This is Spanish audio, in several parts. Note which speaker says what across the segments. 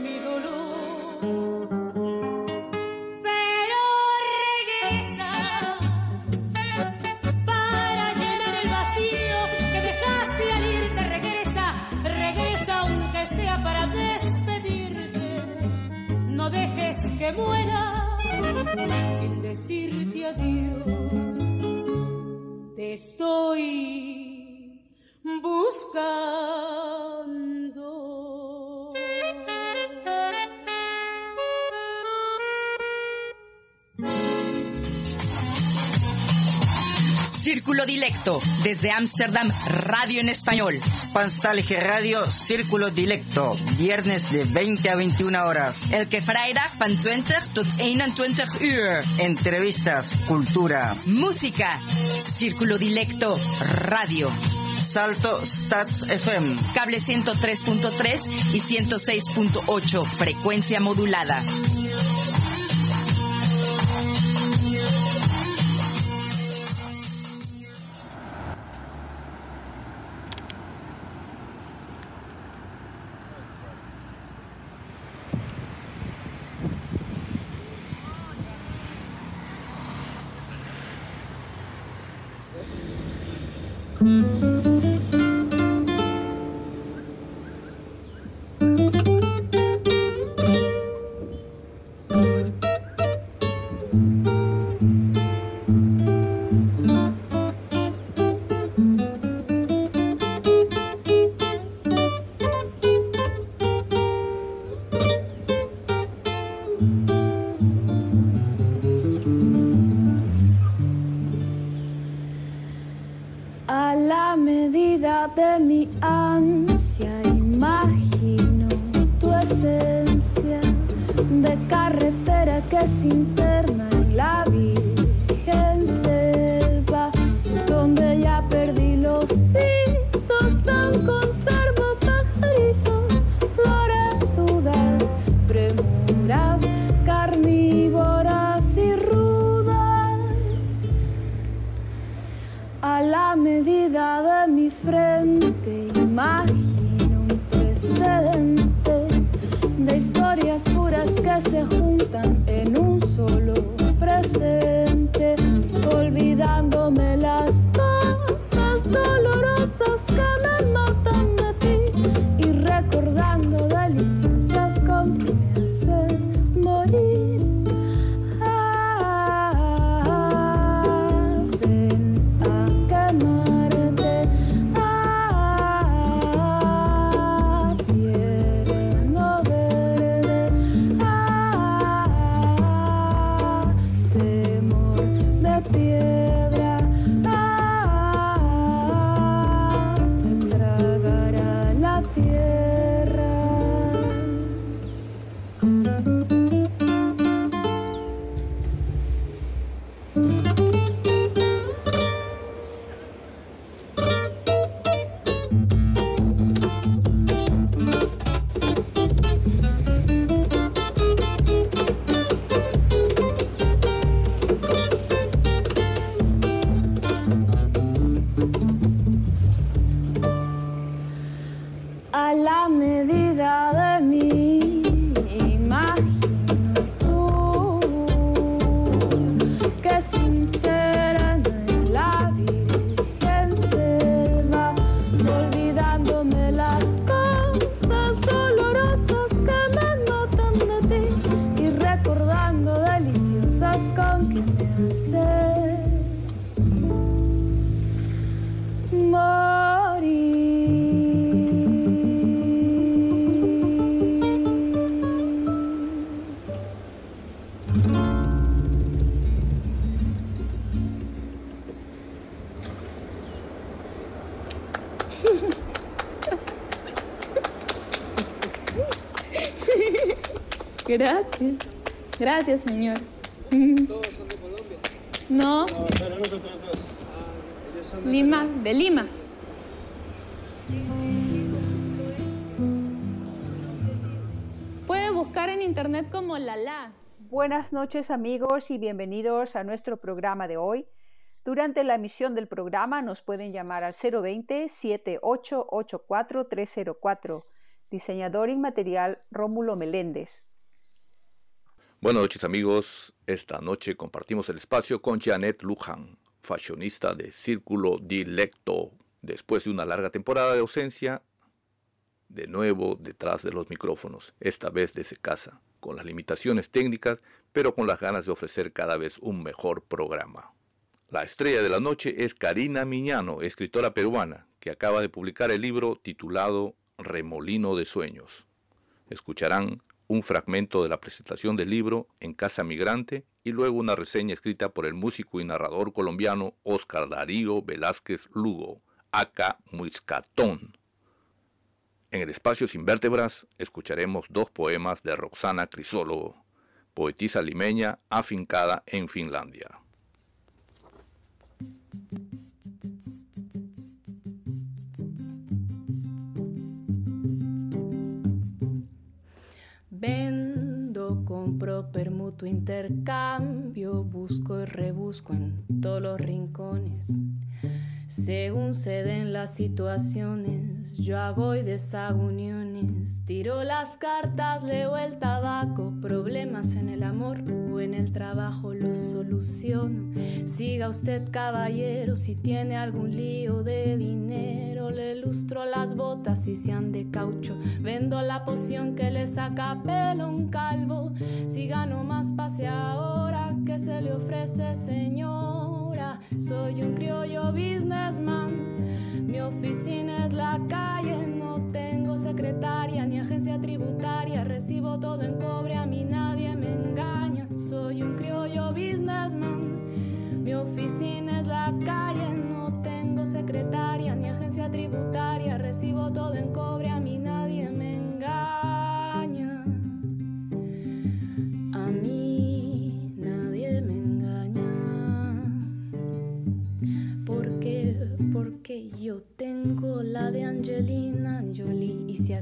Speaker 1: mi dolor. Pero regresa para llenar el vacío que dejaste al irte. Regresa, regresa aunque sea para despedirte. No dejes que muera sin decirte adiós. Te estoy buscando.
Speaker 2: Círculo Dilecto, desde Ámsterdam, Radio en Español.
Speaker 3: Spanstalge Radio, Círculo Dilecto, viernes de 20 a 21 horas.
Speaker 2: El que vrijdag van 20 tot 21 uur.
Speaker 3: Entrevistas, cultura.
Speaker 2: Música, Círculo Dilecto, Radio.
Speaker 3: Salto Stats FM.
Speaker 2: Cable 103.3 y 106.8, frecuencia modulada.
Speaker 4: Gracias. Gracias, señor.
Speaker 5: Todos son de Colombia.
Speaker 4: No,
Speaker 6: No, solo nosotros dos.
Speaker 4: Lima, de Lima. Puede buscar en internet como Lala.
Speaker 7: Buenas noches amigos y bienvenidos a nuestro programa de hoy. Durante la emisión del programa nos pueden llamar al 020-7884-304. Diseñador inmaterial Rómulo Meléndez.
Speaker 8: Buenas noches amigos, esta noche compartimos el espacio con Janet Luján, fashionista de Círculo Dilecto. Después de una larga temporada de ausencia, de nuevo detrás de los micrófonos, esta vez desde casa, con las limitaciones técnicas, pero con las ganas de ofrecer cada vez un mejor programa. La estrella de la noche es Karina Miñano, escritora peruana, que acaba de publicar el libro titulado Remolino de Sueños. Escucharán un fragmento de la presentación del libro en Casa Migrante y luego una reseña escrita por el músico y narrador colombiano Oscar Darío Velázquez Lugo, aka Muiscatón. En el espacio Sin Vértebras escucharemos dos poemas de Roxana Crisólogo, poetisa limeña afincada en Finlandia.
Speaker 2: Vendo, compro, permuto, intercambio, busco y rebusco en todos los rincones. Según se den las situaciones, yo hago y deshago uniones. Tiro las cartas, leo el tabaco, problemas en el amor o en el trabajo los soluciono. Siga usted, caballero, si tiene algún lío de dinero, le lustro las botas si sean de caucho. Vendo la poción que le saca pelo un calvo. Si gano más, pase ahora que se le ofrece, señora. Soy un criollo businessman. Mi oficina es la calle, no tengo secretaria ni agencia tributaria. Recibo todo en cobre, a mí nadie me engaña. Soy un criollo businessman. Mi oficina es la calle, no tengo secretaria ni agencia tributaria. Recibo todo en cobre, a mí nadie me engaña.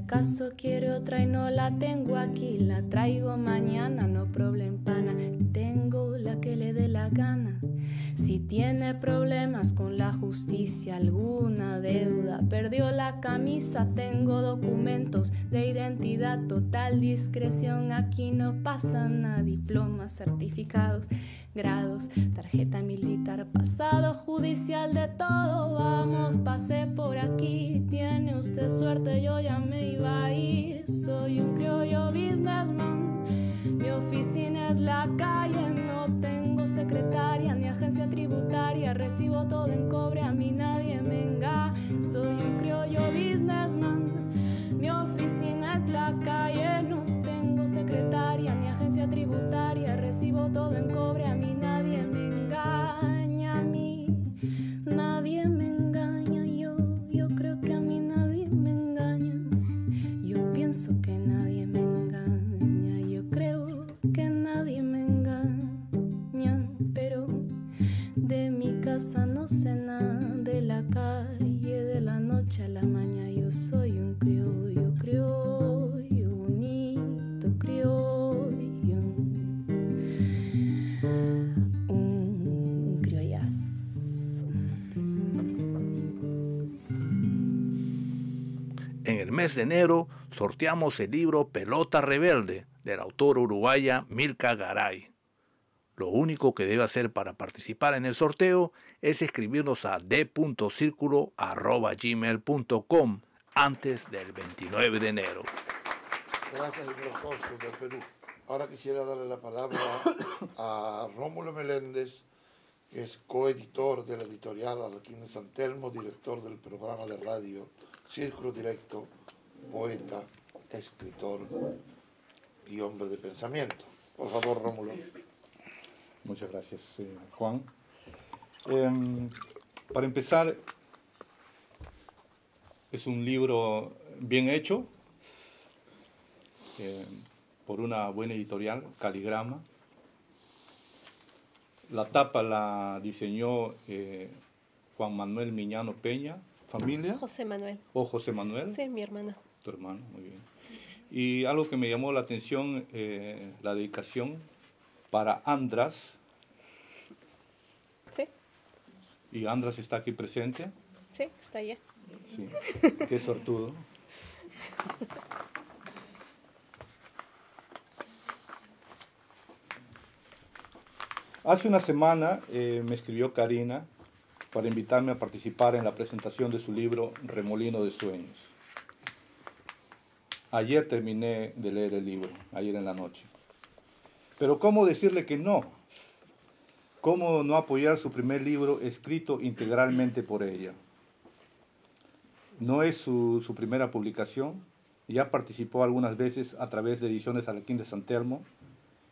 Speaker 2: Acaso quiere otra y no la tengo aquí, la traigo mañana, no problem pana. Tengo la que le dé la gana. Si tiene problemas con la justicia, alguna deuda, perdió la camisa, tengo documentos de identidad, total discreción, aquí no pasa nada, diplomas, certificados, grados, tarjeta militar, pasado judicial de todo, vamos, pasé por aquí, tiene usted suerte, yo ya me iba a ir, soy un criollo businessman, mi oficina es la calle, no tengo secretaria ni agencia tributaria, recibo todo en cobre, a mí nadie me engaña, soy un criollo businessman, mi oficina es la calle, no tengo secretaria ni agencia tributaria, recibo todo en cobre, a mí nadie me engaña, a mí nadie me
Speaker 8: En el mes de enero sorteamos el libro Pelota Rebelde de la autora uruguaya Milka Garay. Lo único que debe hacer para participar en el sorteo es escribirnos a d.circulo.gmail.com antes del 29 de enero.
Speaker 6: Gracias al Procónsul de Perú. Ahora quisiera darle la palabra a Rómulo Meléndez, que es coeditor de la editorial Arlequín de San Telmo, director del programa de radio Círculo Directo, poeta, escritor y hombre de pensamiento. Por favor, Rómulo.
Speaker 9: Muchas gracias, eh, Juan. Em, para empezar, es un libro bien hecho, eh, por una buena editorial, Caligrama. La tapa la diseñó eh, Juan Manuel Miñano Peña, familia.
Speaker 10: José Manuel.
Speaker 9: ¿O José Manuel?
Speaker 10: Sí, mi hermana.
Speaker 9: Tu hermano, muy bien. Y algo que me llamó la atención, eh, la dedicación para Andras.
Speaker 10: Sí.
Speaker 9: ¿Y Andras está aquí presente?
Speaker 10: Sí, está allá.
Speaker 9: Sí, qué sortudo. Hace una semana eh, me escribió Karina para invitarme a participar en la presentación de su libro Remolino de Sueños. Ayer terminé de leer el libro, ayer en la noche. Pero ¿cómo decirle que no? ¿Cómo no apoyar su primer libro escrito integralmente por ella? No es su, su primera publicación, ya participó algunas veces a través de ediciones Alequín de San Telmo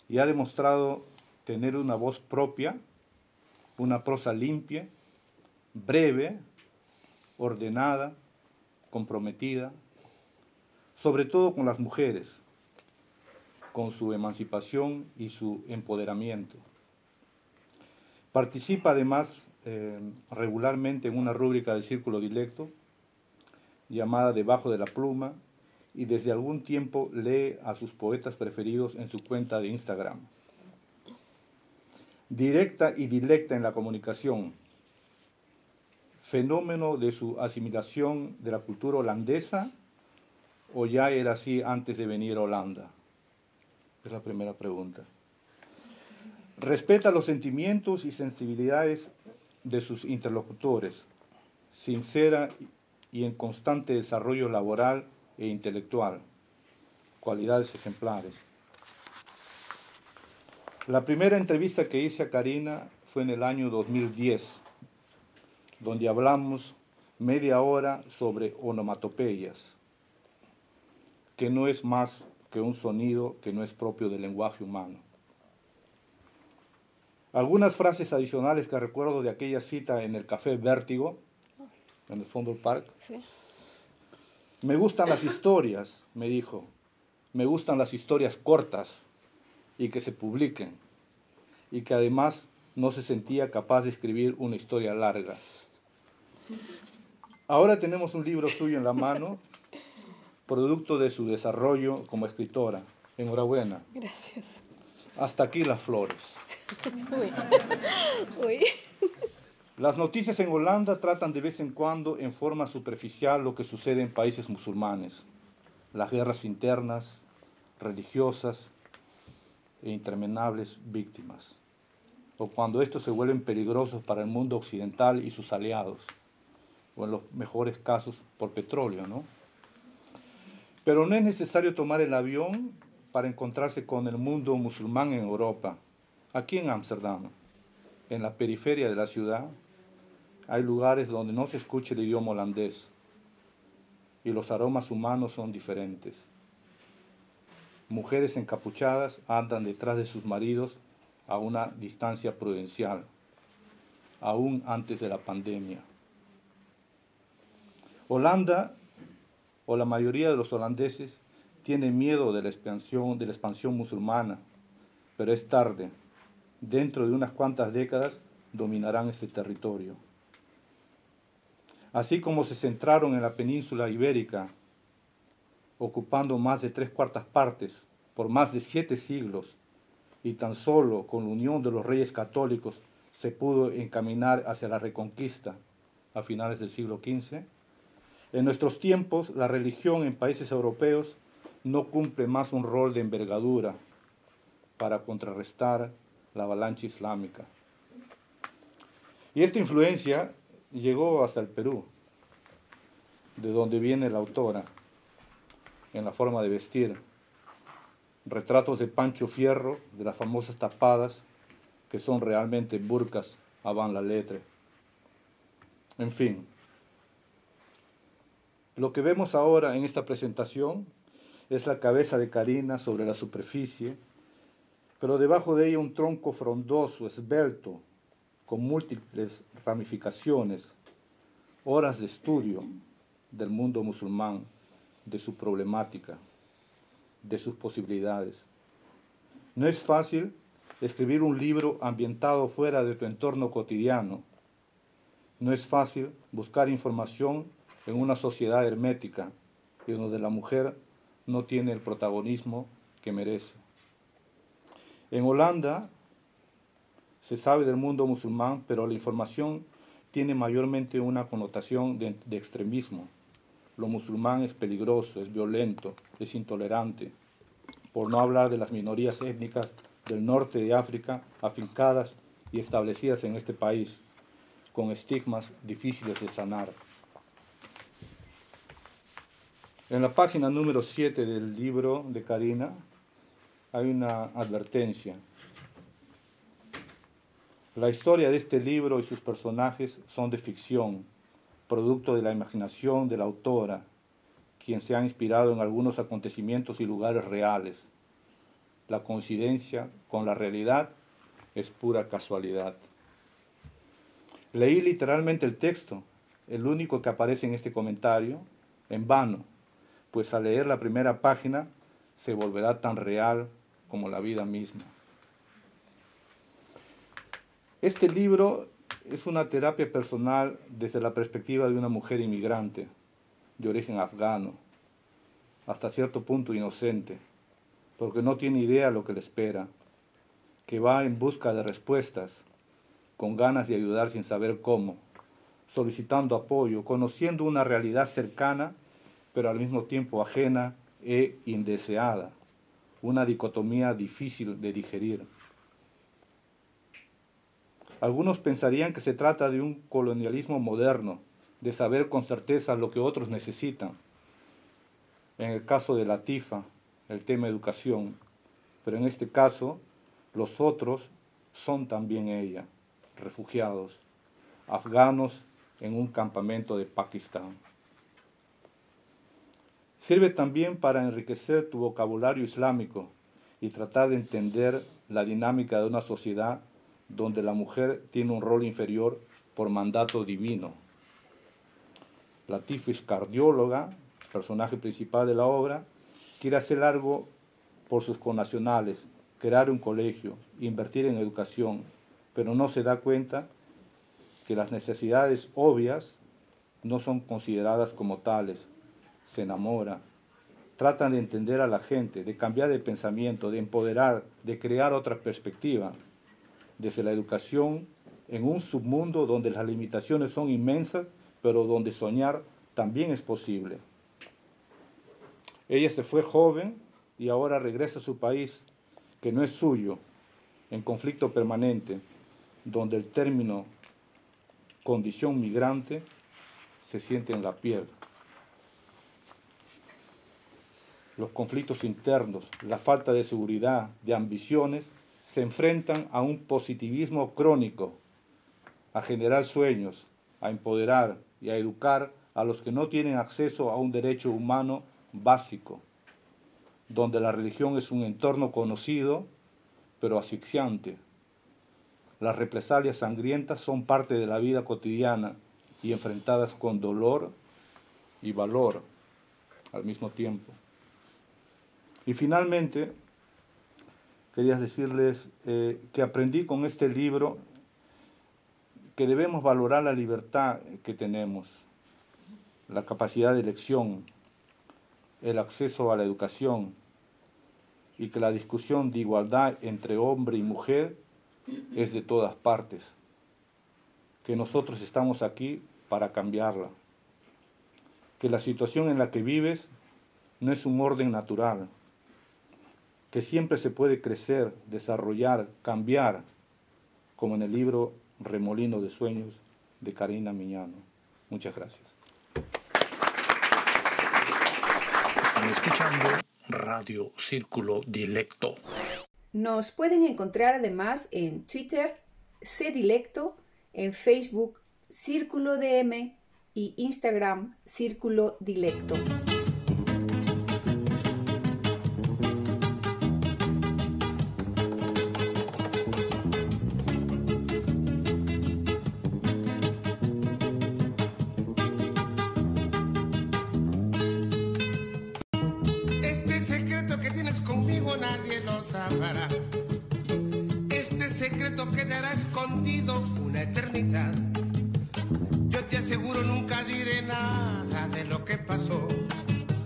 Speaker 9: y ha demostrado tener una voz propia, una prosa limpia, breve, ordenada, comprometida, sobre todo con las mujeres, con su emancipación y su empoderamiento. Participa además eh, regularmente en una rúbrica de Círculo Dilecto llamada Debajo de la Pluma y desde algún tiempo lee a sus poetas preferidos en su cuenta de Instagram. Directa y dilecta en la comunicación, fenómeno de su asimilación de la cultura holandesa o ya era así antes de venir a Holanda? Es la primera pregunta. Respeta los sentimientos y sensibilidades de sus interlocutores, sincera y en constante desarrollo laboral e intelectual, cualidades ejemplares. La primera entrevista que hice a Karina fue en el año 2010, donde hablamos media hora sobre onomatopeyas, que no es más que un sonido que no es propio del lenguaje humano. Algunas frases adicionales que recuerdo de aquella cita en el Café Vértigo, en el fondo del.
Speaker 10: Sí.
Speaker 9: Me gustan las historias, me dijo. Me gustan las historias cortas y que se publiquen. Y que además no se sentía capaz de escribir una historia larga. Ahora tenemos un libro suyo en la mano, producto de su desarrollo como escritora. Enhorabuena.
Speaker 10: Gracias.
Speaker 9: Hasta aquí las flores.
Speaker 10: Uy. Uy.
Speaker 9: Las noticias en Holanda tratan de vez en cuando en forma superficial lo que sucede en países musulmanes, las guerras internas, religiosas e interminables víctimas, o cuando estos se vuelven peligrosos para el mundo occidental y sus aliados, o en los mejores casos por petróleo, ¿no? Pero no es necesario tomar el avión para encontrarse con el mundo musulmán en Europa. Aquí en Ámsterdam, en la periferia de la ciudad, hay lugares donde no se escucha el idioma holandés y los aromas humanos son diferentes. Mujeres encapuchadas andan detrás de sus maridos a una distancia prudencial, aún antes de la pandemia. Holanda, o la mayoría de los holandeses, tiene miedo de la expansión, de la expansión musulmana, pero es tarde. Dentro de unas cuantas décadas dominarán este territorio. Así como se centraron en la península ibérica, ocupando más de tres cuartas partes por más de siete siglos, y tan solo con la unión de los reyes católicos se pudo encaminar hacia la reconquista a finales del siglo XV, en nuestros tiempos la religión en países europeos no cumple más un rol de envergadura para contrarrestar la avalancha islámica. Y esta influencia llegó hasta el Perú, de donde viene la autora, en la forma de vestir, retratos de Pancho Fierro, de las famosas tapadas, que son realmente burcas avant la letra. En fin, lo que vemos ahora en esta presentación es la cabeza de Karina sobre la superficie, pero debajo de ella un tronco frondoso, esbelto, con múltiples ramificaciones, horas de estudio del mundo musulmán, de su problemática, de sus posibilidades. No es fácil escribir un libro ambientado fuera de tu entorno cotidiano. No es fácil buscar información en una sociedad hermética y donde la mujer no tiene el protagonismo que merece. En Holanda se sabe del mundo musulmán, pero la información tiene mayormente una connotación de, de extremismo. Lo musulmán es peligroso, es violento, es intolerante, por no hablar de las minorías étnicas del norte de África afincadas y establecidas en este país, con estigmas difíciles de sanar. En la página número 7 del libro de Karina hay una advertencia. La historia de este libro y sus personajes son de ficción, producto de la imaginación de la autora, quien se ha inspirado en algunos acontecimientos y lugares reales. La coincidencia con la realidad es pura casualidad. Leí literalmente el texto, el único que aparece en este comentario, en vano pues al leer la primera página se volverá tan real como la vida misma. Este libro es una terapia personal desde la perspectiva de una mujer inmigrante de origen afgano, hasta cierto punto inocente, porque no tiene idea lo que le espera, que va en busca de respuestas, con ganas de ayudar sin saber cómo, solicitando apoyo, conociendo una realidad cercana pero al mismo tiempo ajena e indeseada, una dicotomía difícil de digerir. Algunos pensarían que se trata de un colonialismo moderno, de saber con certeza lo que otros necesitan. En el caso de la TIFA, el tema educación, pero en este caso, los otros son también ella, refugiados, afganos en un campamento de Pakistán. Sirve también para enriquecer tu vocabulario islámico y tratar de entender la dinámica de una sociedad donde la mujer tiene un rol inferior por mandato divino. La tifis cardióloga, personaje principal de la obra, quiere hacer algo por sus connacionales, crear un colegio, invertir en educación, pero no se da cuenta que las necesidades obvias no son consideradas como tales, se enamora, tratan de entender a la gente, de cambiar de pensamiento, de empoderar, de crear otra perspectiva, desde la educación en un submundo donde las limitaciones son inmensas, pero donde soñar también es posible. Ella se fue joven y ahora regresa a su país, que no es suyo, en conflicto permanente, donde el término condición migrante se siente en la piel. Los conflictos internos, la falta de seguridad, de ambiciones, se enfrentan a un positivismo crónico, a generar sueños, a empoderar y a educar a los que no tienen acceso a un derecho humano básico, donde la religión es un entorno conocido, pero asfixiante. Las represalias sangrientas son parte de la vida cotidiana y enfrentadas con dolor y valor al mismo tiempo. Y finalmente, quería decirles eh, que aprendí con este libro que debemos valorar la libertad que tenemos, la capacidad de elección, el acceso a la educación y que la discusión de igualdad entre hombre y mujer es de todas partes, que nosotros estamos aquí para cambiarla, que la situación en la que vives no es un orden natural, que siempre se puede crecer, desarrollar, cambiar, como en el libro Remolino de Sueños de Karina Miñano. Muchas gracias.
Speaker 10: Están escuchando
Speaker 9: Radio Círculo Dilecto.
Speaker 7: Nos pueden encontrar además en Twitter, Cdilecto, en Facebook, Círculo DM y Instagram, Círculo Dilecto.
Speaker 10: Secreto quedará escondido una eternidad. Yo te aseguro nunca diré nada de lo que pasó.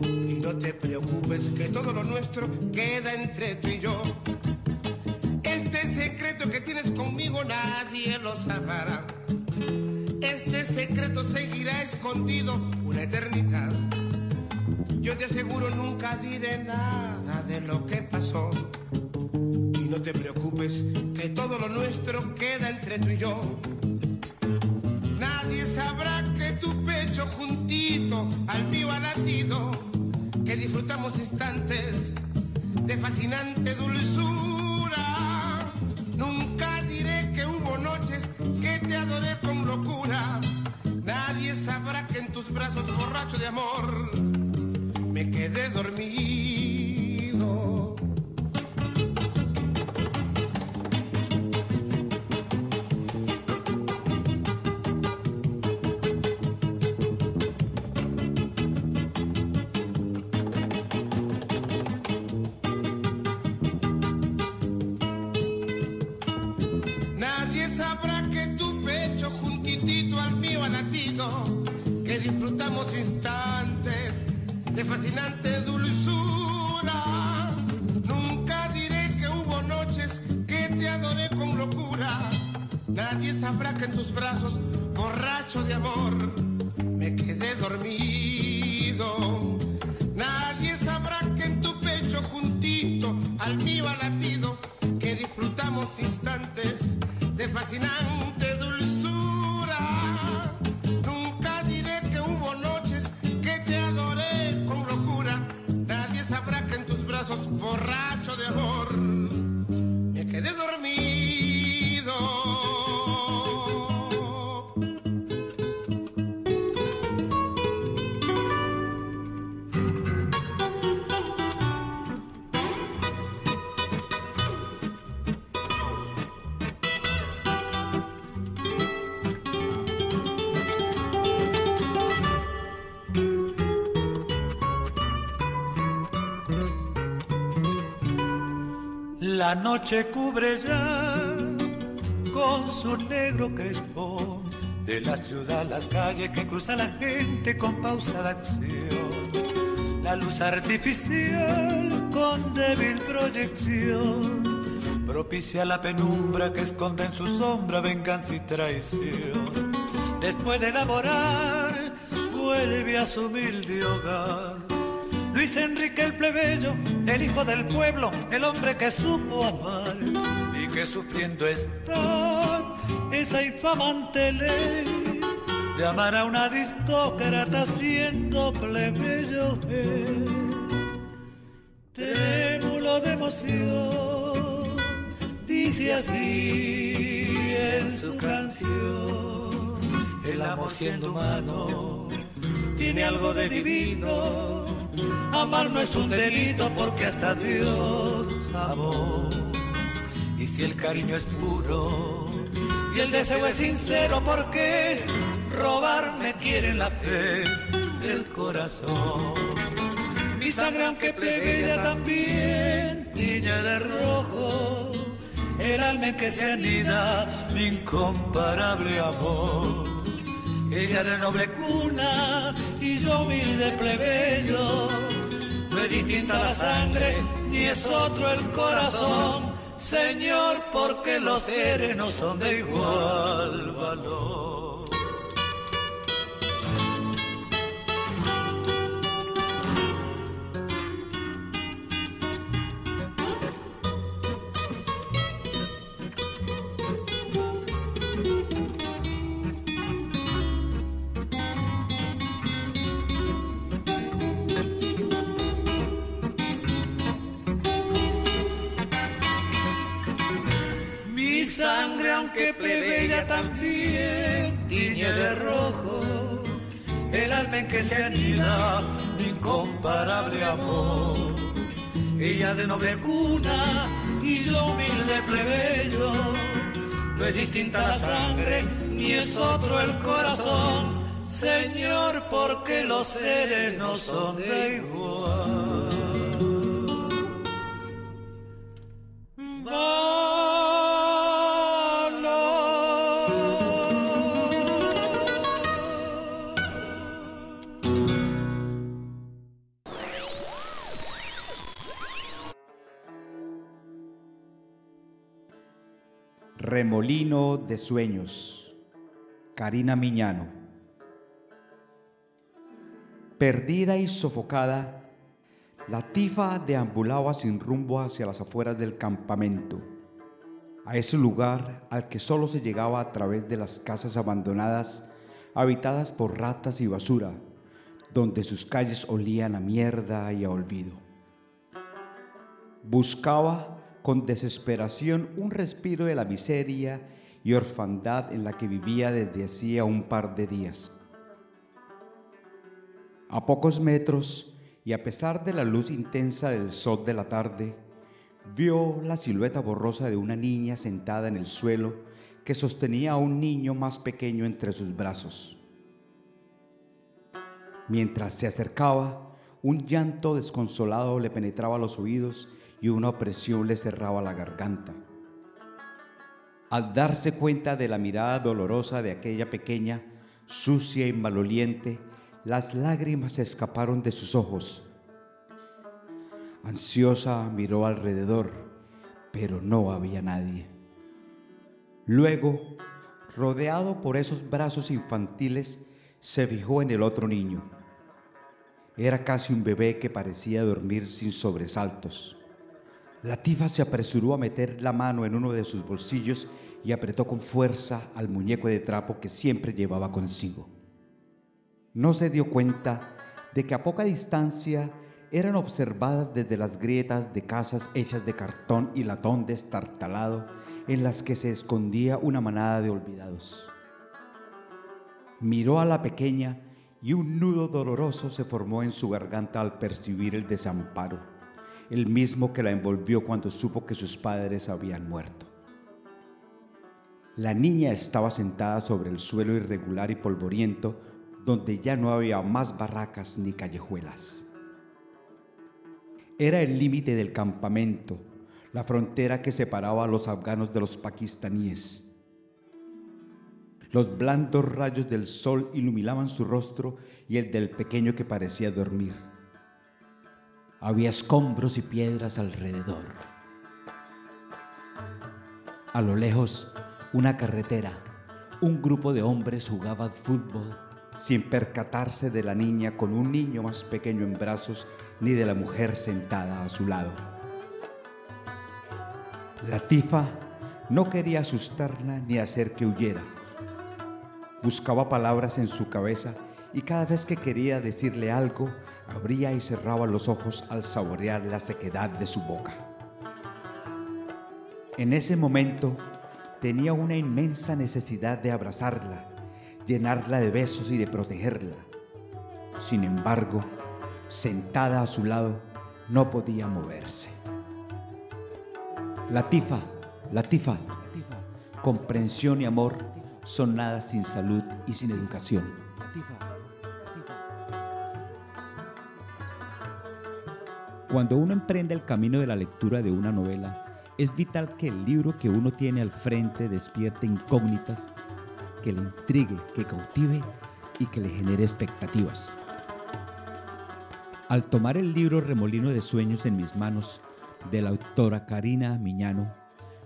Speaker 10: Y no te preocupes que todo lo nuestro queda entre tú y yo. Este secreto que tienes conmigo nadie lo sabrá. Este secreto seguirá escondido una eternidad. Yo te aseguro nunca diré nada de lo que pasó. No te preocupes que todo lo nuestro queda entre tú y yo. Nadie sabrá que tu pecho juntito al mío ha latido, que disfrutamos instantes de fascinante dulzura. Nunca diré que hubo noches que te adoré con locura. Nadie sabrá que en tus brazos borracho de amor me quedé dormido.
Speaker 11: La noche cubre ya con su negro crespón de la ciudad las calles que cruza la gente con pausada acción. La luz artificial con débil proyección propicia la penumbra que esconde en su sombra venganza y traición. Después de laborar, vuelve a su humilde hogar. Luis Enrique el plebeyo, el hijo del pueblo, el hombre que supo amar y que sufriendo está esa infamante ley de amar a una aristócrata siendo plebeyo él. Trémulo de emoción, dice así en su canción, el amor siendo humano tiene algo de divino. Amar no es un delito porque hasta Dios amó. Y si el cariño es puro y el deseo es sincero, ¿por qué robarme quiere la fe del corazón? Mi sangre aunque plebeya también tiña de rojo el alma en que se anida mi incomparable amor. Ella de noble cuna y yo humilde plebeyo. No es distinta la sangre ni es otro el corazón, Señor, porque los seres no son de igual valor. Que se anida mi incomparable amor. Ella de noble cuna y yo humilde plebeyo, no es distinta la sangre ni es otro el corazón, Señor, porque los seres no son de igual.
Speaker 12: Remolino de Sueños, Karina Miñano. Perdida y sofocada, la tifa deambulaba sin rumbo hacia las afueras del campamento, a ese lugar al que solo se llegaba a través de las casas abandonadas, habitadas por ratas y basura, donde sus calles olían a mierda y a olvido. Buscaba con desesperación un respiro de la miseria y orfandad en la que vivía desde hacía un par de días. A pocos metros, y a pesar de la luz intensa del sol de la tarde, vio la silueta borrosa de una niña sentada en el suelo que sostenía a un niño más pequeño entre sus brazos. Mientras se acercaba, un llanto desconsolado le penetraba los oídos y una opresión le cerraba la garganta. Al darse cuenta de la mirada dolorosa de aquella pequeña, sucia y maloliente, las lágrimas se escaparon de sus ojos. Ansiosa miró alrededor, pero no había nadie. Luego, rodeado por esos brazos infantiles, se fijó en el otro niño. Era casi un bebé que parecía dormir sin sobresaltos. La tifa se apresuró a meter la mano en uno de sus bolsillos y apretó con fuerza al muñeco de trapo que siempre llevaba consigo. No se dio cuenta de que a poca distancia eran observadas desde las grietas de casas hechas de cartón y latón destartalado en las que se escondía una manada de olvidados. Miró a la pequeña y un nudo doloroso se formó en su garganta al percibir el desamparo el mismo que la envolvió cuando supo que sus padres habían muerto. La niña estaba sentada sobre el suelo irregular y polvoriento, donde ya no había más barracas ni callejuelas. Era el límite del campamento, la frontera que separaba a los afganos de los pakistaníes. Los blandos rayos del sol iluminaban su rostro y el del pequeño que parecía dormir. Había escombros y piedras alrededor. A lo lejos, una carretera. Un grupo de hombres jugaba fútbol sin percatarse de la niña con un niño más pequeño en brazos ni de la mujer sentada a su lado. La tifa no quería asustarla ni hacer que huyera. Buscaba palabras en su cabeza y cada vez que quería decirle algo, abría y cerraba los ojos al saborear la sequedad de su boca. En ese momento tenía una inmensa necesidad de abrazarla, llenarla de besos y de protegerla. Sin embargo, sentada a su lado, no podía moverse. Latifa, Latifa, comprensión y amor son nada sin salud y sin educación. Cuando uno emprende el camino de la lectura de una novela, es vital que el libro que uno tiene al frente despierte incógnitas, que le intrigue, que cautive y que le genere expectativas. Al tomar el libro Remolino de Sueños en mis manos, de la autora Karina Miñano,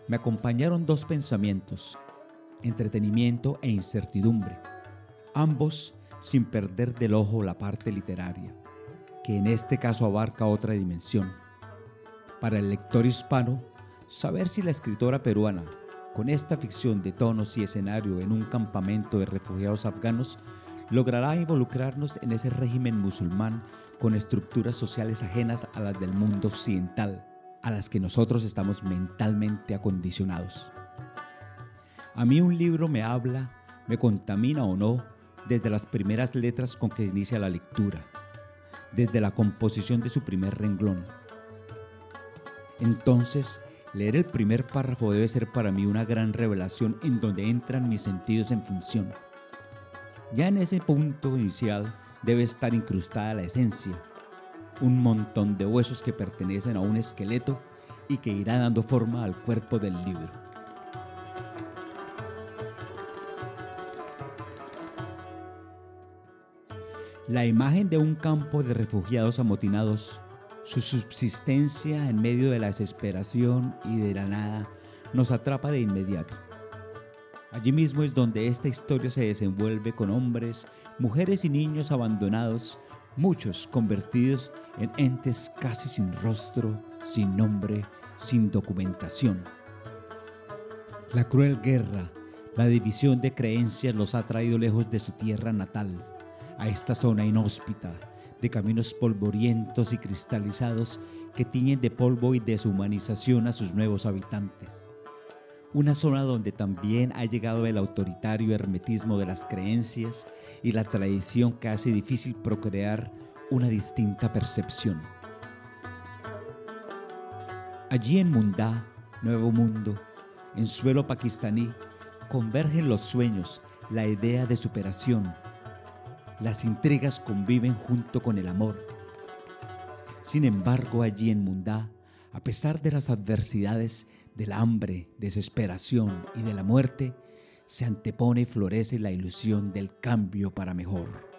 Speaker 12: me acompañaron dos pensamientos, entretenimiento e incertidumbre, ambos sin perder del ojo la parte literaria que en este caso abarca otra dimensión. Para el lector hispano, saber si la escritora peruana, con esta ficción de tonos y escenario en un campamento de refugiados afganos, logrará involucrarnos en ese régimen musulmán con estructuras sociales ajenas a las del mundo occidental, a las que nosotros estamos mentalmente acondicionados. A mí un libro me habla, me contamina o no, desde las primeras letras con que inicia la lectura, desde la composición de su primer renglón. Entonces, leer el primer párrafo debe ser para mí una gran revelación en donde entran mis sentidos en función. Ya en ese punto inicial debe estar incrustada la esencia, un montón de huesos que pertenecen a un esqueleto y que irá dando forma al cuerpo del libro. La imagen de un campo de refugiados amotinados, su subsistencia en medio de la desesperación y de la nada, nos atrapa de inmediato. Allí mismo es donde esta historia se desenvuelve con hombres, mujeres y niños abandonados, muchos convertidos en entes casi sin rostro, sin nombre, sin documentación. La cruel guerra, la división de creencias los ha traído lejos de su tierra natal, a esta zona inhóspita, de caminos polvorientos y cristalizados que tiñen de polvo y deshumanización a sus nuevos habitantes una zona donde también ha llegado el autoritario hermetismo de las creencias y la tradición que hace difícil procrear una distinta percepción. Allí en Mundá, Nuevo Mundo, en suelo pakistaní, convergen los sueños, la idea de superación. Las intrigas conviven junto con el amor. Sin embargo, allí en Mundá, a pesar de las adversidades, del hambre, desesperación y de la muerte, se antepone y florece la ilusión del cambio para mejor.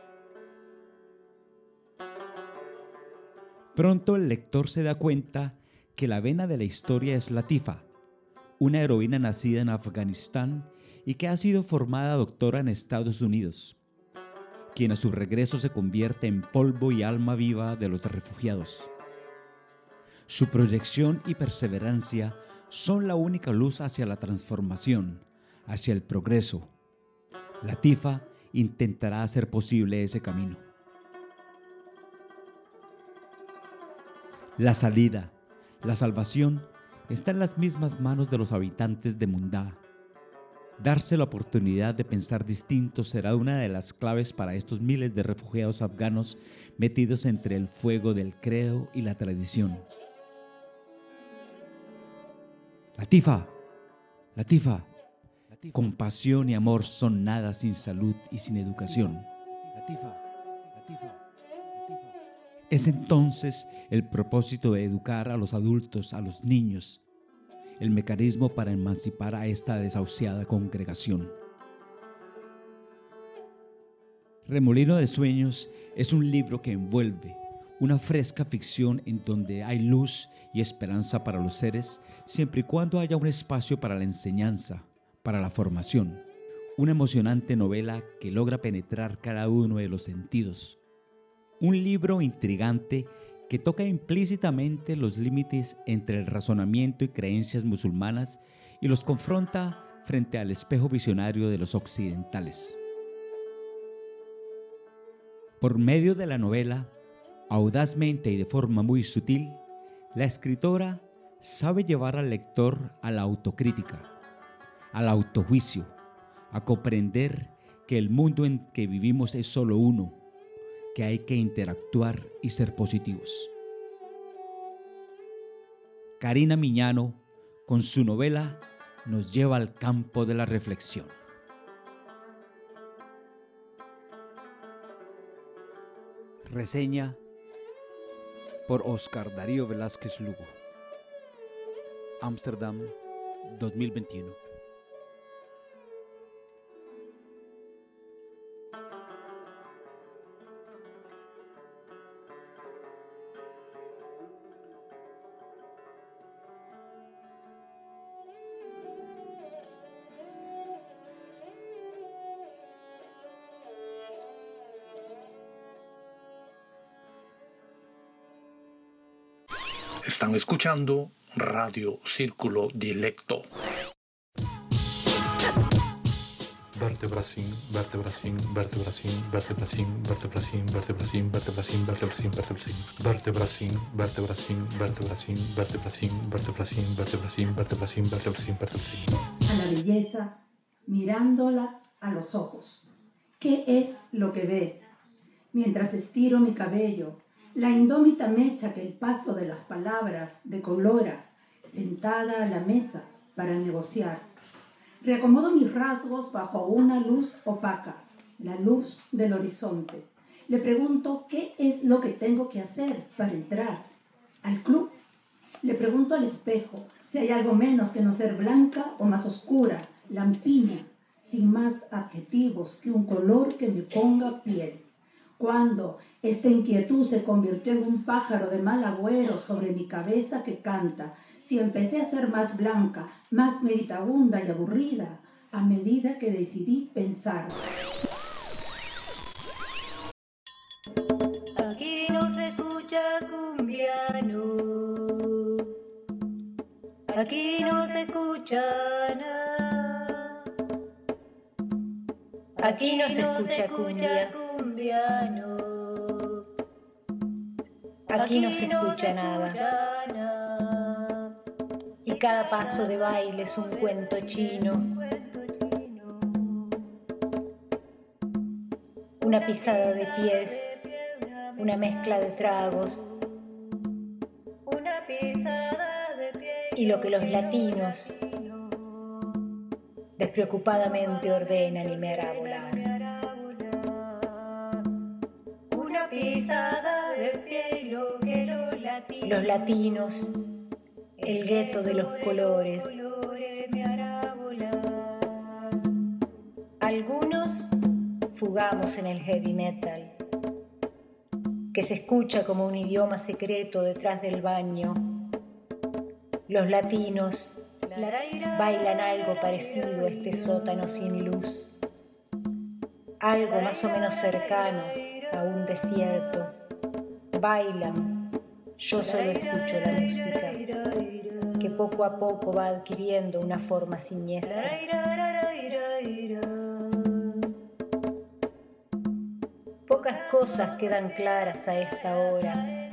Speaker 12: Pronto el lector se da cuenta que la vena de la historia es Latifa, una heroína nacida en Afganistán y que ha sido formada doctora en Estados Unidos, quien a su regreso se convierte en polvo y alma viva de los refugiados. Su proyección y perseverancia son la única luz hacia la transformación, hacia el progreso. Latifa intentará hacer posible ese camino. La salida, la salvación, está en las mismas manos de los habitantes de Mundá. Darse la oportunidad de pensar distinto será una de las claves para estos miles de refugiados afganos metidos entre el fuego del credo y la tradición. Latifa, Latifa, compasión y amor son nada sin salud y sin educación. Es entonces el propósito de educar a los adultos, a los niños, el mecanismo para emancipar a esta desahuciada congregación. Remolino de Sueños es un libro que envuelve, una fresca ficción en donde hay luz y esperanza para los seres, siempre y cuando haya un espacio para la enseñanza, para la formación. Una emocionante novela que logra penetrar cada uno de los sentidos. Un libro intrigante que toca implícitamente los límites entre el razonamiento y creencias musulmanas y los confronta frente al espejo visionario de los occidentales. Por medio de la novela, Audazmente y de forma muy sutil, la escritora sabe llevar al lector a la autocrítica, al autojuicio, a comprender que el mundo en que vivimos es solo uno, que hay que interactuar y ser positivos. Karina Miñano, con su novela, nos lleva al campo de la reflexión. Reseña por Oscar Darío Velázquez Lugo. Ámsterdam 2021.
Speaker 13: Están escuchando Radio Círculo Dilecto.
Speaker 14: Vertebracín, vertebracín, vertebracín, vertebracín, vertebracín, vertebracín, vertebracín, vertebracín, vertebracín, vertebracín, vertebracín, vertebracín, vertebracín, vertebracín, vertebracín, vertebracín, vertebracín, vertebracín, vertebracín.
Speaker 15: A la belleza mirándola a los ojos. ¿Qué es lo que ve? Mientras estiro mi cabello, la indómita mecha que el paso de las palabras decolora, sentada a la mesa para negociar. Reacomodo mis rasgos bajo una luz opaca, la luz del horizonte. Le pregunto qué es lo que tengo que hacer para entrar al club. Le pregunto al espejo si hay algo menos que no ser blanca o más oscura, lampiña, sin más adjetivos que un color que me ponga piel. Cuando esta inquietud se convirtió en un pájaro de mal agüero sobre mi cabeza que canta, si empecé a ser más blanca, más meditabunda y aburrida, a medida que decidí pensar.
Speaker 16: Aquí no se escucha cumbiano. Aquí no se escucha nada.
Speaker 17: Aquí no se escucha cumbia. Aquí no se escucha nada. Y cada paso de baile es un cuento chino. Una pisada de pies, una mezcla de tragos.
Speaker 16: Una pisada de pie.
Speaker 17: Y lo que los latinos despreocupadamente ordenan y me hará volar.
Speaker 16: Pisada de pie y lo que los latinos.
Speaker 17: Los latinos, el gueto de los colores. Algunos fugamos en el heavy metal, que se escucha como un idioma secreto detrás del baño. Los latinos bailan algo parecido a este sótano sin luz, algo más o menos cercano a un desierto. Bailan, yo solo escucho la música, que poco a poco va adquiriendo una forma siniestra. Pocas cosas quedan claras a esta hora.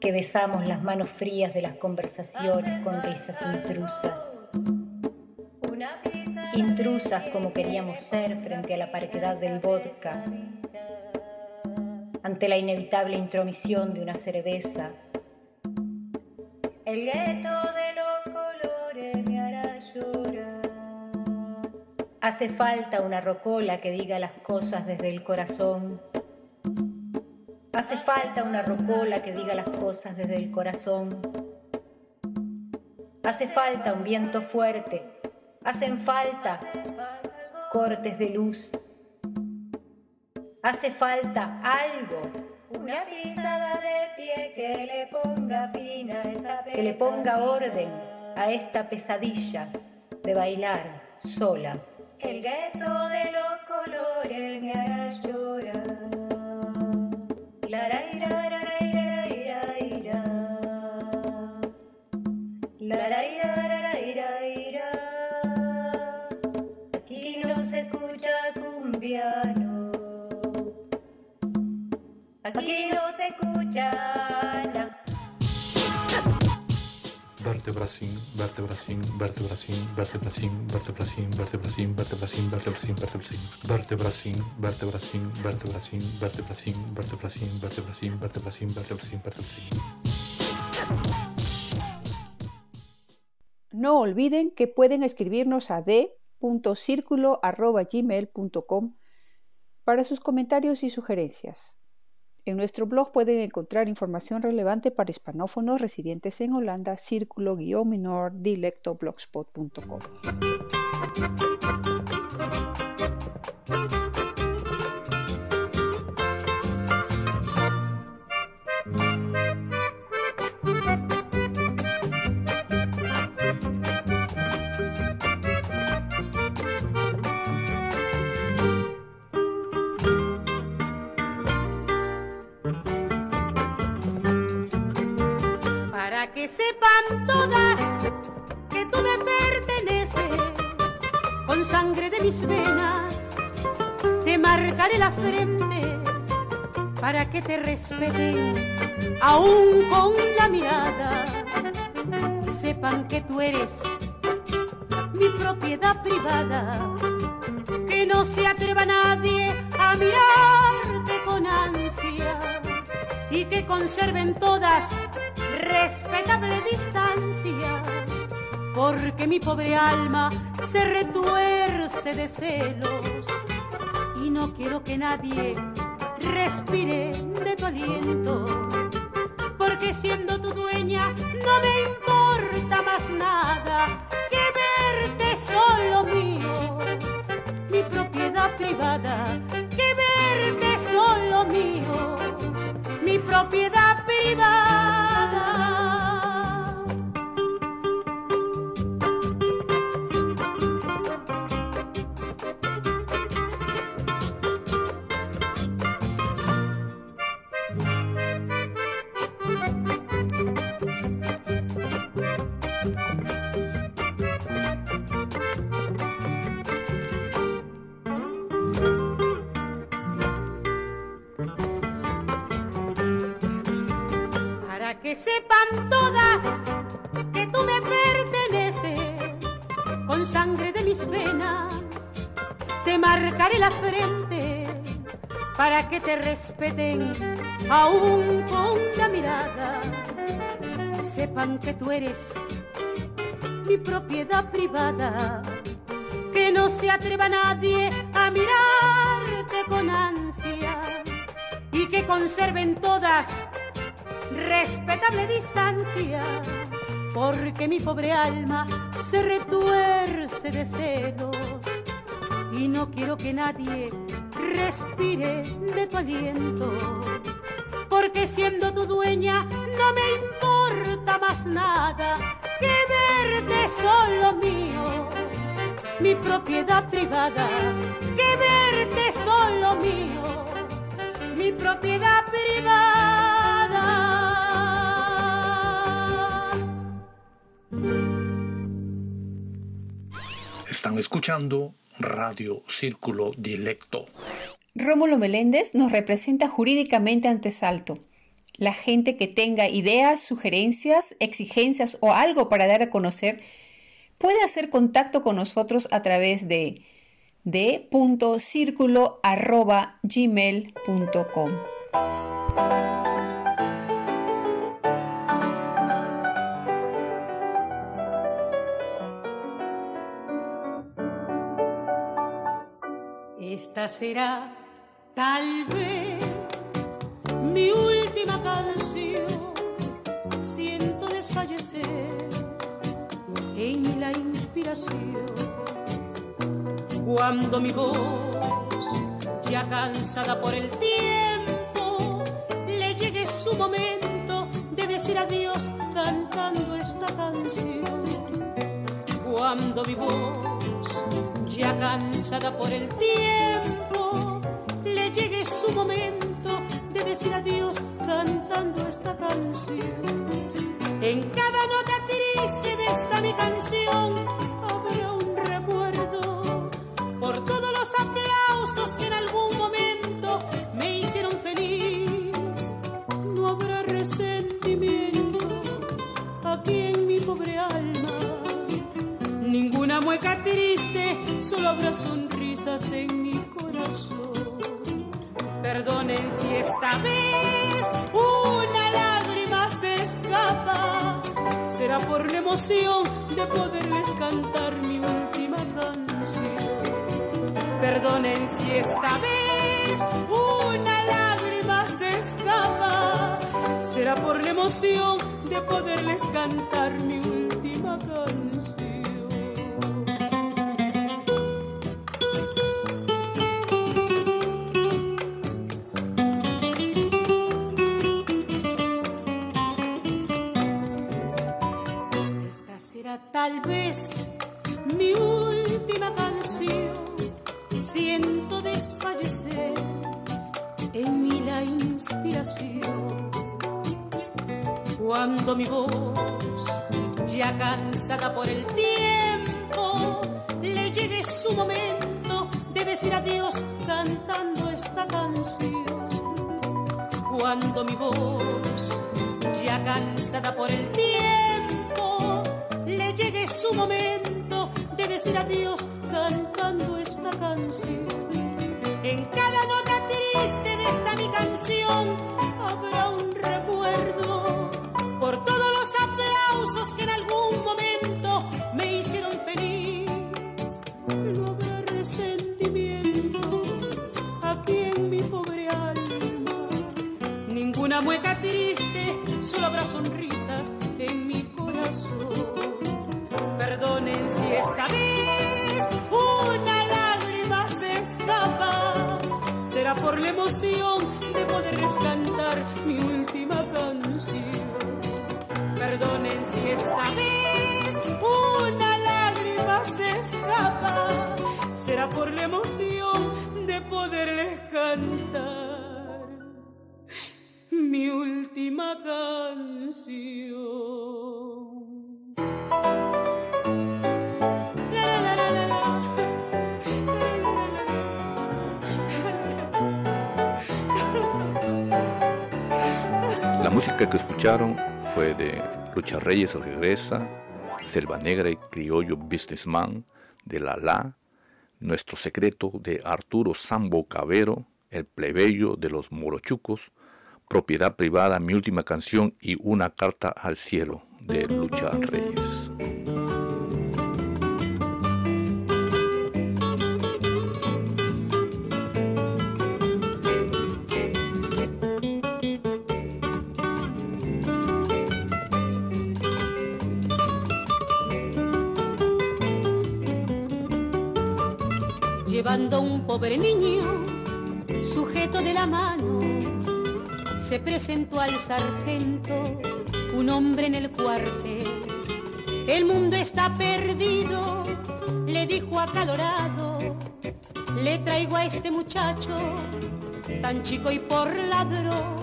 Speaker 17: Que besamos las manos frías de las conversaciones con risas intrusas. Intrusas como queríamos ser frente a la parquedad del vodka. Ante la inevitable intromisión de una cerveza.
Speaker 16: El gueto de los colores me hará llorar.
Speaker 17: Hace falta una rocola que diga las cosas desde el corazón. Hace falta una rocola que diga las cosas desde el corazón. Hace falta un viento fuerte. Hacen falta cortes de luz. Hace falta algo
Speaker 16: Una pisada de pie que le ponga fin a esta
Speaker 17: que le ponga orden a esta pesadilla de bailar sola.
Speaker 16: El gueto de los colores me hará llorar. La Aquí se. No
Speaker 7: olviden que pueden escribirnos a d.circulo.gmail.com para sus comentarios y sugerencias. En nuestro blog pueden encontrar información relevante para hispanófonos residentes en Holanda, círculo-menor dilectoblogspot.com.
Speaker 1: sepan todas que tú me perteneces, con sangre de mis venas te marcaré la frente para que te respeten aún con la mirada sepan que tú eres mi propiedad privada. Que no se atreva nadie a mirarte con ansia y que conserven todas respetable distancia. Porque mi pobre alma se retuerce de celos y no quiero que nadie respire de tu aliento. Porque siendo tu dueña no me importa más nada que verte solo mío, mi propiedad privada, que verte solo mío, mi propiedad privada. Que te respeten aún con la mirada. Sepan que tú eres mi propiedad privada, que no se atreva nadie a mirarte con ansia y que conserven todas respetable distancia, porque mi pobre alma se retuerce de celos y no quiero que nadie respire de tu aliento, porque siendo tu dueña no me importa más nada que verte solo mío, mi propiedad privada, que verte solo mío, mi propiedad privada.
Speaker 13: Están escuchando Radio Círculo Dilecto.
Speaker 7: Rómulo Meléndez nos representa jurídicamente ante Salto. La gente que tenga ideas, sugerencias, exigencias o algo para dar a conocer puede hacer contacto con nosotros a través de d.circulo.gmail.com.
Speaker 1: Esta será tal vez mi última canción. Siento desfallecer en la inspiración. Cuando mi voz, ya cansada por el tiempo, le llegue su momento de decir adiós cantando esta canción. Cuando mi voz, ya cansada por el tiempo, le llegue su momento de decir adiós cantando esta canción. En cada nota triste de esta mi canción habrá un recuerdo por todos los aplausos que en algún momento me hicieron feliz. No habrá resentimiento aquí en mueca triste, solo habrá sonrisas en mi corazón. Perdonen si esta vez una lágrima se escapa, será por la emoción de poderles cantar mi última canción. Perdonen si esta vez una lágrima se escapa, será por la emoción de poderles cantar mi última canción. Cantar mi última canción. La,
Speaker 8: música que escucharon fue de Lucha Reyes Regresa, Selva Negra y Criollo Businessman, de La La, Nuestro Secreto de Arturo Sambo Cabero, El Plebeyo de los Morochucos, Propiedad Privada, Mi Última Canción y Una Carta al Cielo, de Lucha Reyes.
Speaker 1: Llevando un pobre niño sujeto de la mano, se presentó al sargento un hombre en el cuartel. El mundo está perdido, le dijo acalorado. Le traigo a este muchacho, tan chico y por ladrón.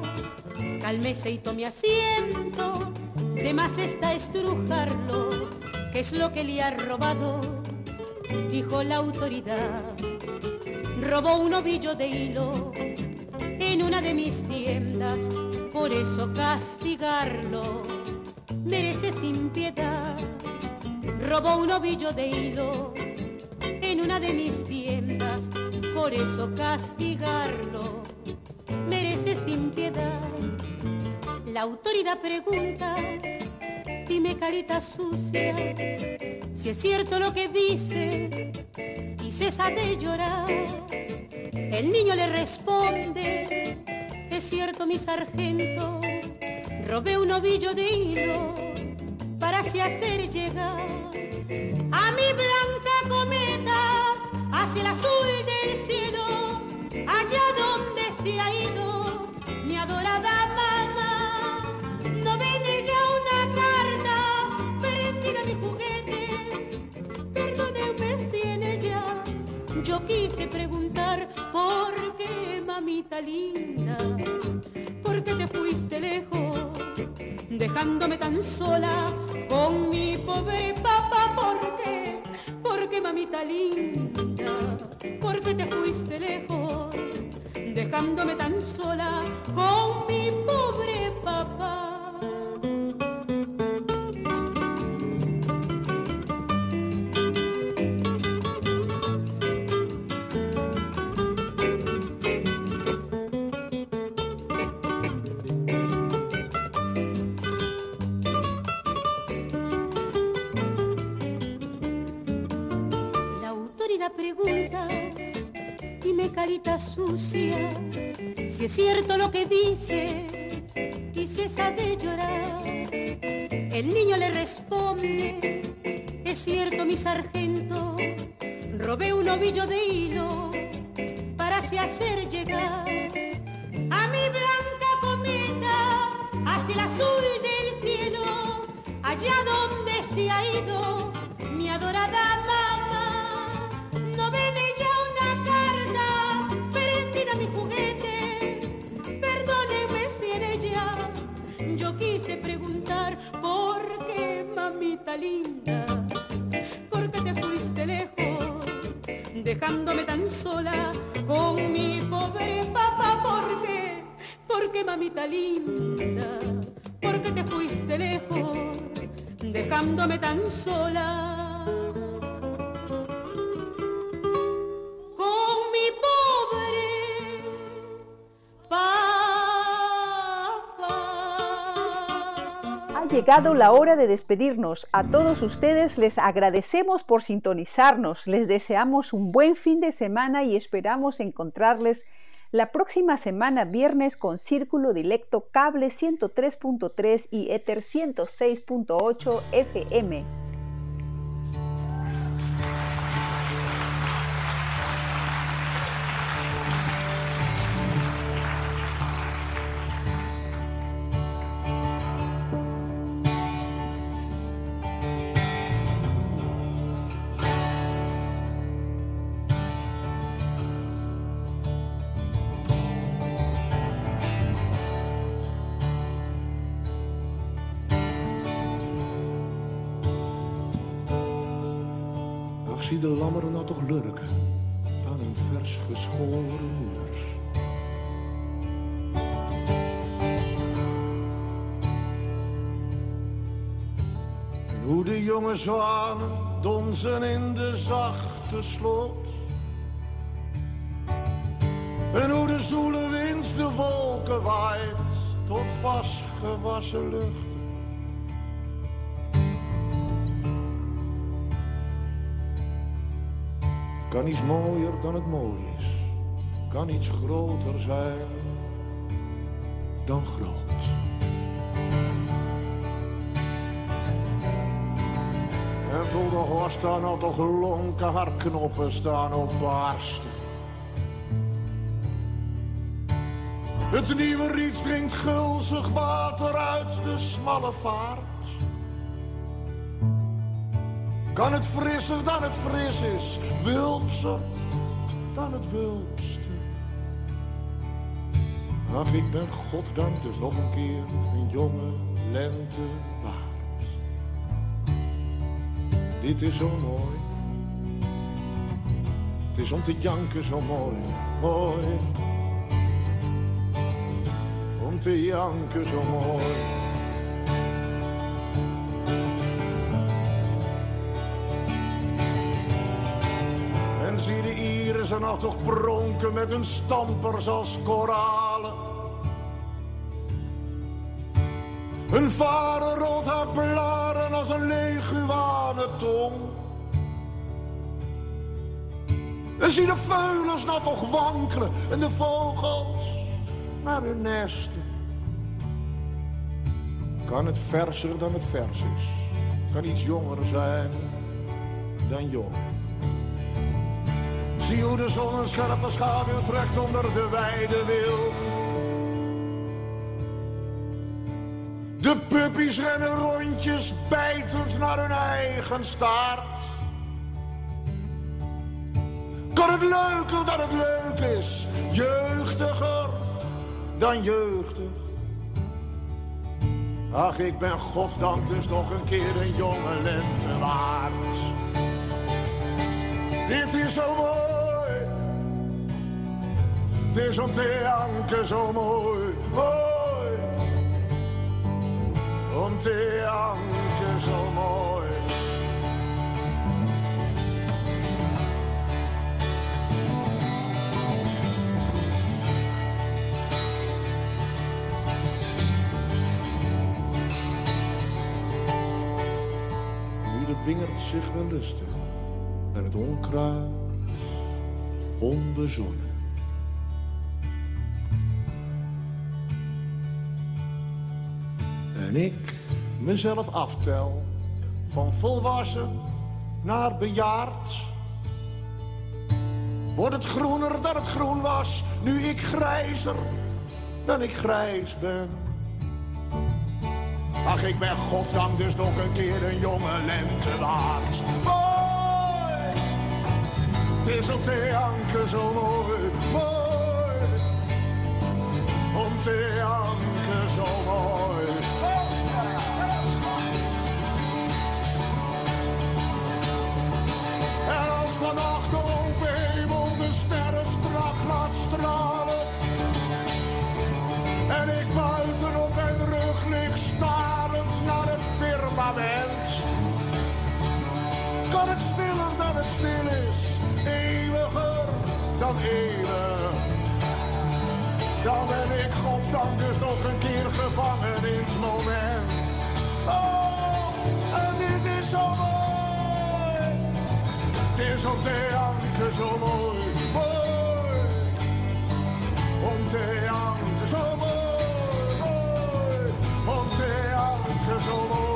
Speaker 1: Cálmese y tome asiento, de más está estrujarlo. ¿Qué es lo que le ha robado? Dijo la autoridad. Robó un ovillo de hilo en una de mis tiendas, por eso castigarlo merece sin piedad. Robó un ovillo de hilo en una de mis tiendas, por eso castigarlo merece sin piedad. La autoridad pregunta, dime carita sucia, si es cierto lo que dice y cesa de llorar. El niño le responde, es cierto mi sargento, robé un ovillo de hilo para así hacer llegar a mi blanca cometa hacia el azul del cielo, allá donde se ha ido yo quise preguntar por qué mamita linda, por qué te fuiste lejos, dejándome tan sola con mi pobre papá, por qué, por qué mamita linda, por qué te fuiste lejos, dejándome tan sola con mi pobre papá. Carita sucia, si es cierto lo que dice y si de llorar. El niño le responde, es cierto mi sargento, robé un ovillo de hilo para así hacer llegar a mi blanca cometa hacia el azul del cielo, allá donde se ha ido mi adorada linda, por qué te fuiste lejos, dejándome tan sola con mi pobre papá, por qué, por qué mamita linda, por qué te fuiste lejos, dejándome tan sola
Speaker 7: llegado la hora de despedirnos. A todos ustedes les agradecemos por sintonizarnos. Les deseamos un buen fin de semana y esperamos encontrarles la próxima semana viernes con Círculo Dilecto Cable 103.3 y Ether 106.8 FM.
Speaker 18: De lammeren nou toch lurken aan hun vers geschoren moeders. En hoe de jonge zwanen donzen in de zachte sloot. En hoe de zoele wind de wolken waait tot pas gewassen lucht. Kan iets mooier dan het mooi is. Kan iets groter zijn dan groot. En voel de horst dan al toch lonken haar knoppen staan op barsten. Het nieuwe riet drinkt gulzig water uit de smalle vaart. Kan het frisser dan het fris is, wulpser dan het wulpste. Ach, ik ben goddank dus nog een keer een jonge lente waard. Dit is zo mooi. Het is om te janken zo mooi, mooi. Om te janken zo mooi. Nog toch pronken met hun stampers als koralen. Hun vader rolt haar blaren als een leguanentong. En zie de veulens nou toch wankelen en de vogels naar hun nesten. Kan het verser dan het vers is, kan iets jonger zijn dan jong. Zie hoe de zon een scherpe schaduw trekt onder de wijde wil. De puppies rennen rondjes, bijtend naar hun eigen staart. Kan het leuker dan het leuk is, jeugdiger dan jeugdig. Ach, ik ben goddank dus nog een keer een jonge lente waard. Dit is zo mooi. Het is om te janken zo mooi. Mooi. Om te janken zo mooi. Nu de wingerd zich wel lustig en het onkruid onbezonnen. En ik mezelf aftel van volwassen naar bejaard. Wordt het groener dan het groen was, nu ik grijzer dan ik grijs ben. Ach, ik ben godsdank dus nog een keer een jonge lente waard. Mooi! Het is om te janken zo mooi, mooi. Om te janken zo mooi. Vannacht de hemel de sterren strak laat stralen. En ik buiten op mijn rug lig starend naar het firmament. Kan het stiller dan het stil is, eeuwiger dan eeuwig. Dan ben ik godsdank dus nog een keer gevangen in het moment. Oh, dit is se som se anker som oj, oj. Om se anker som oj, oj. Om se anker som oj.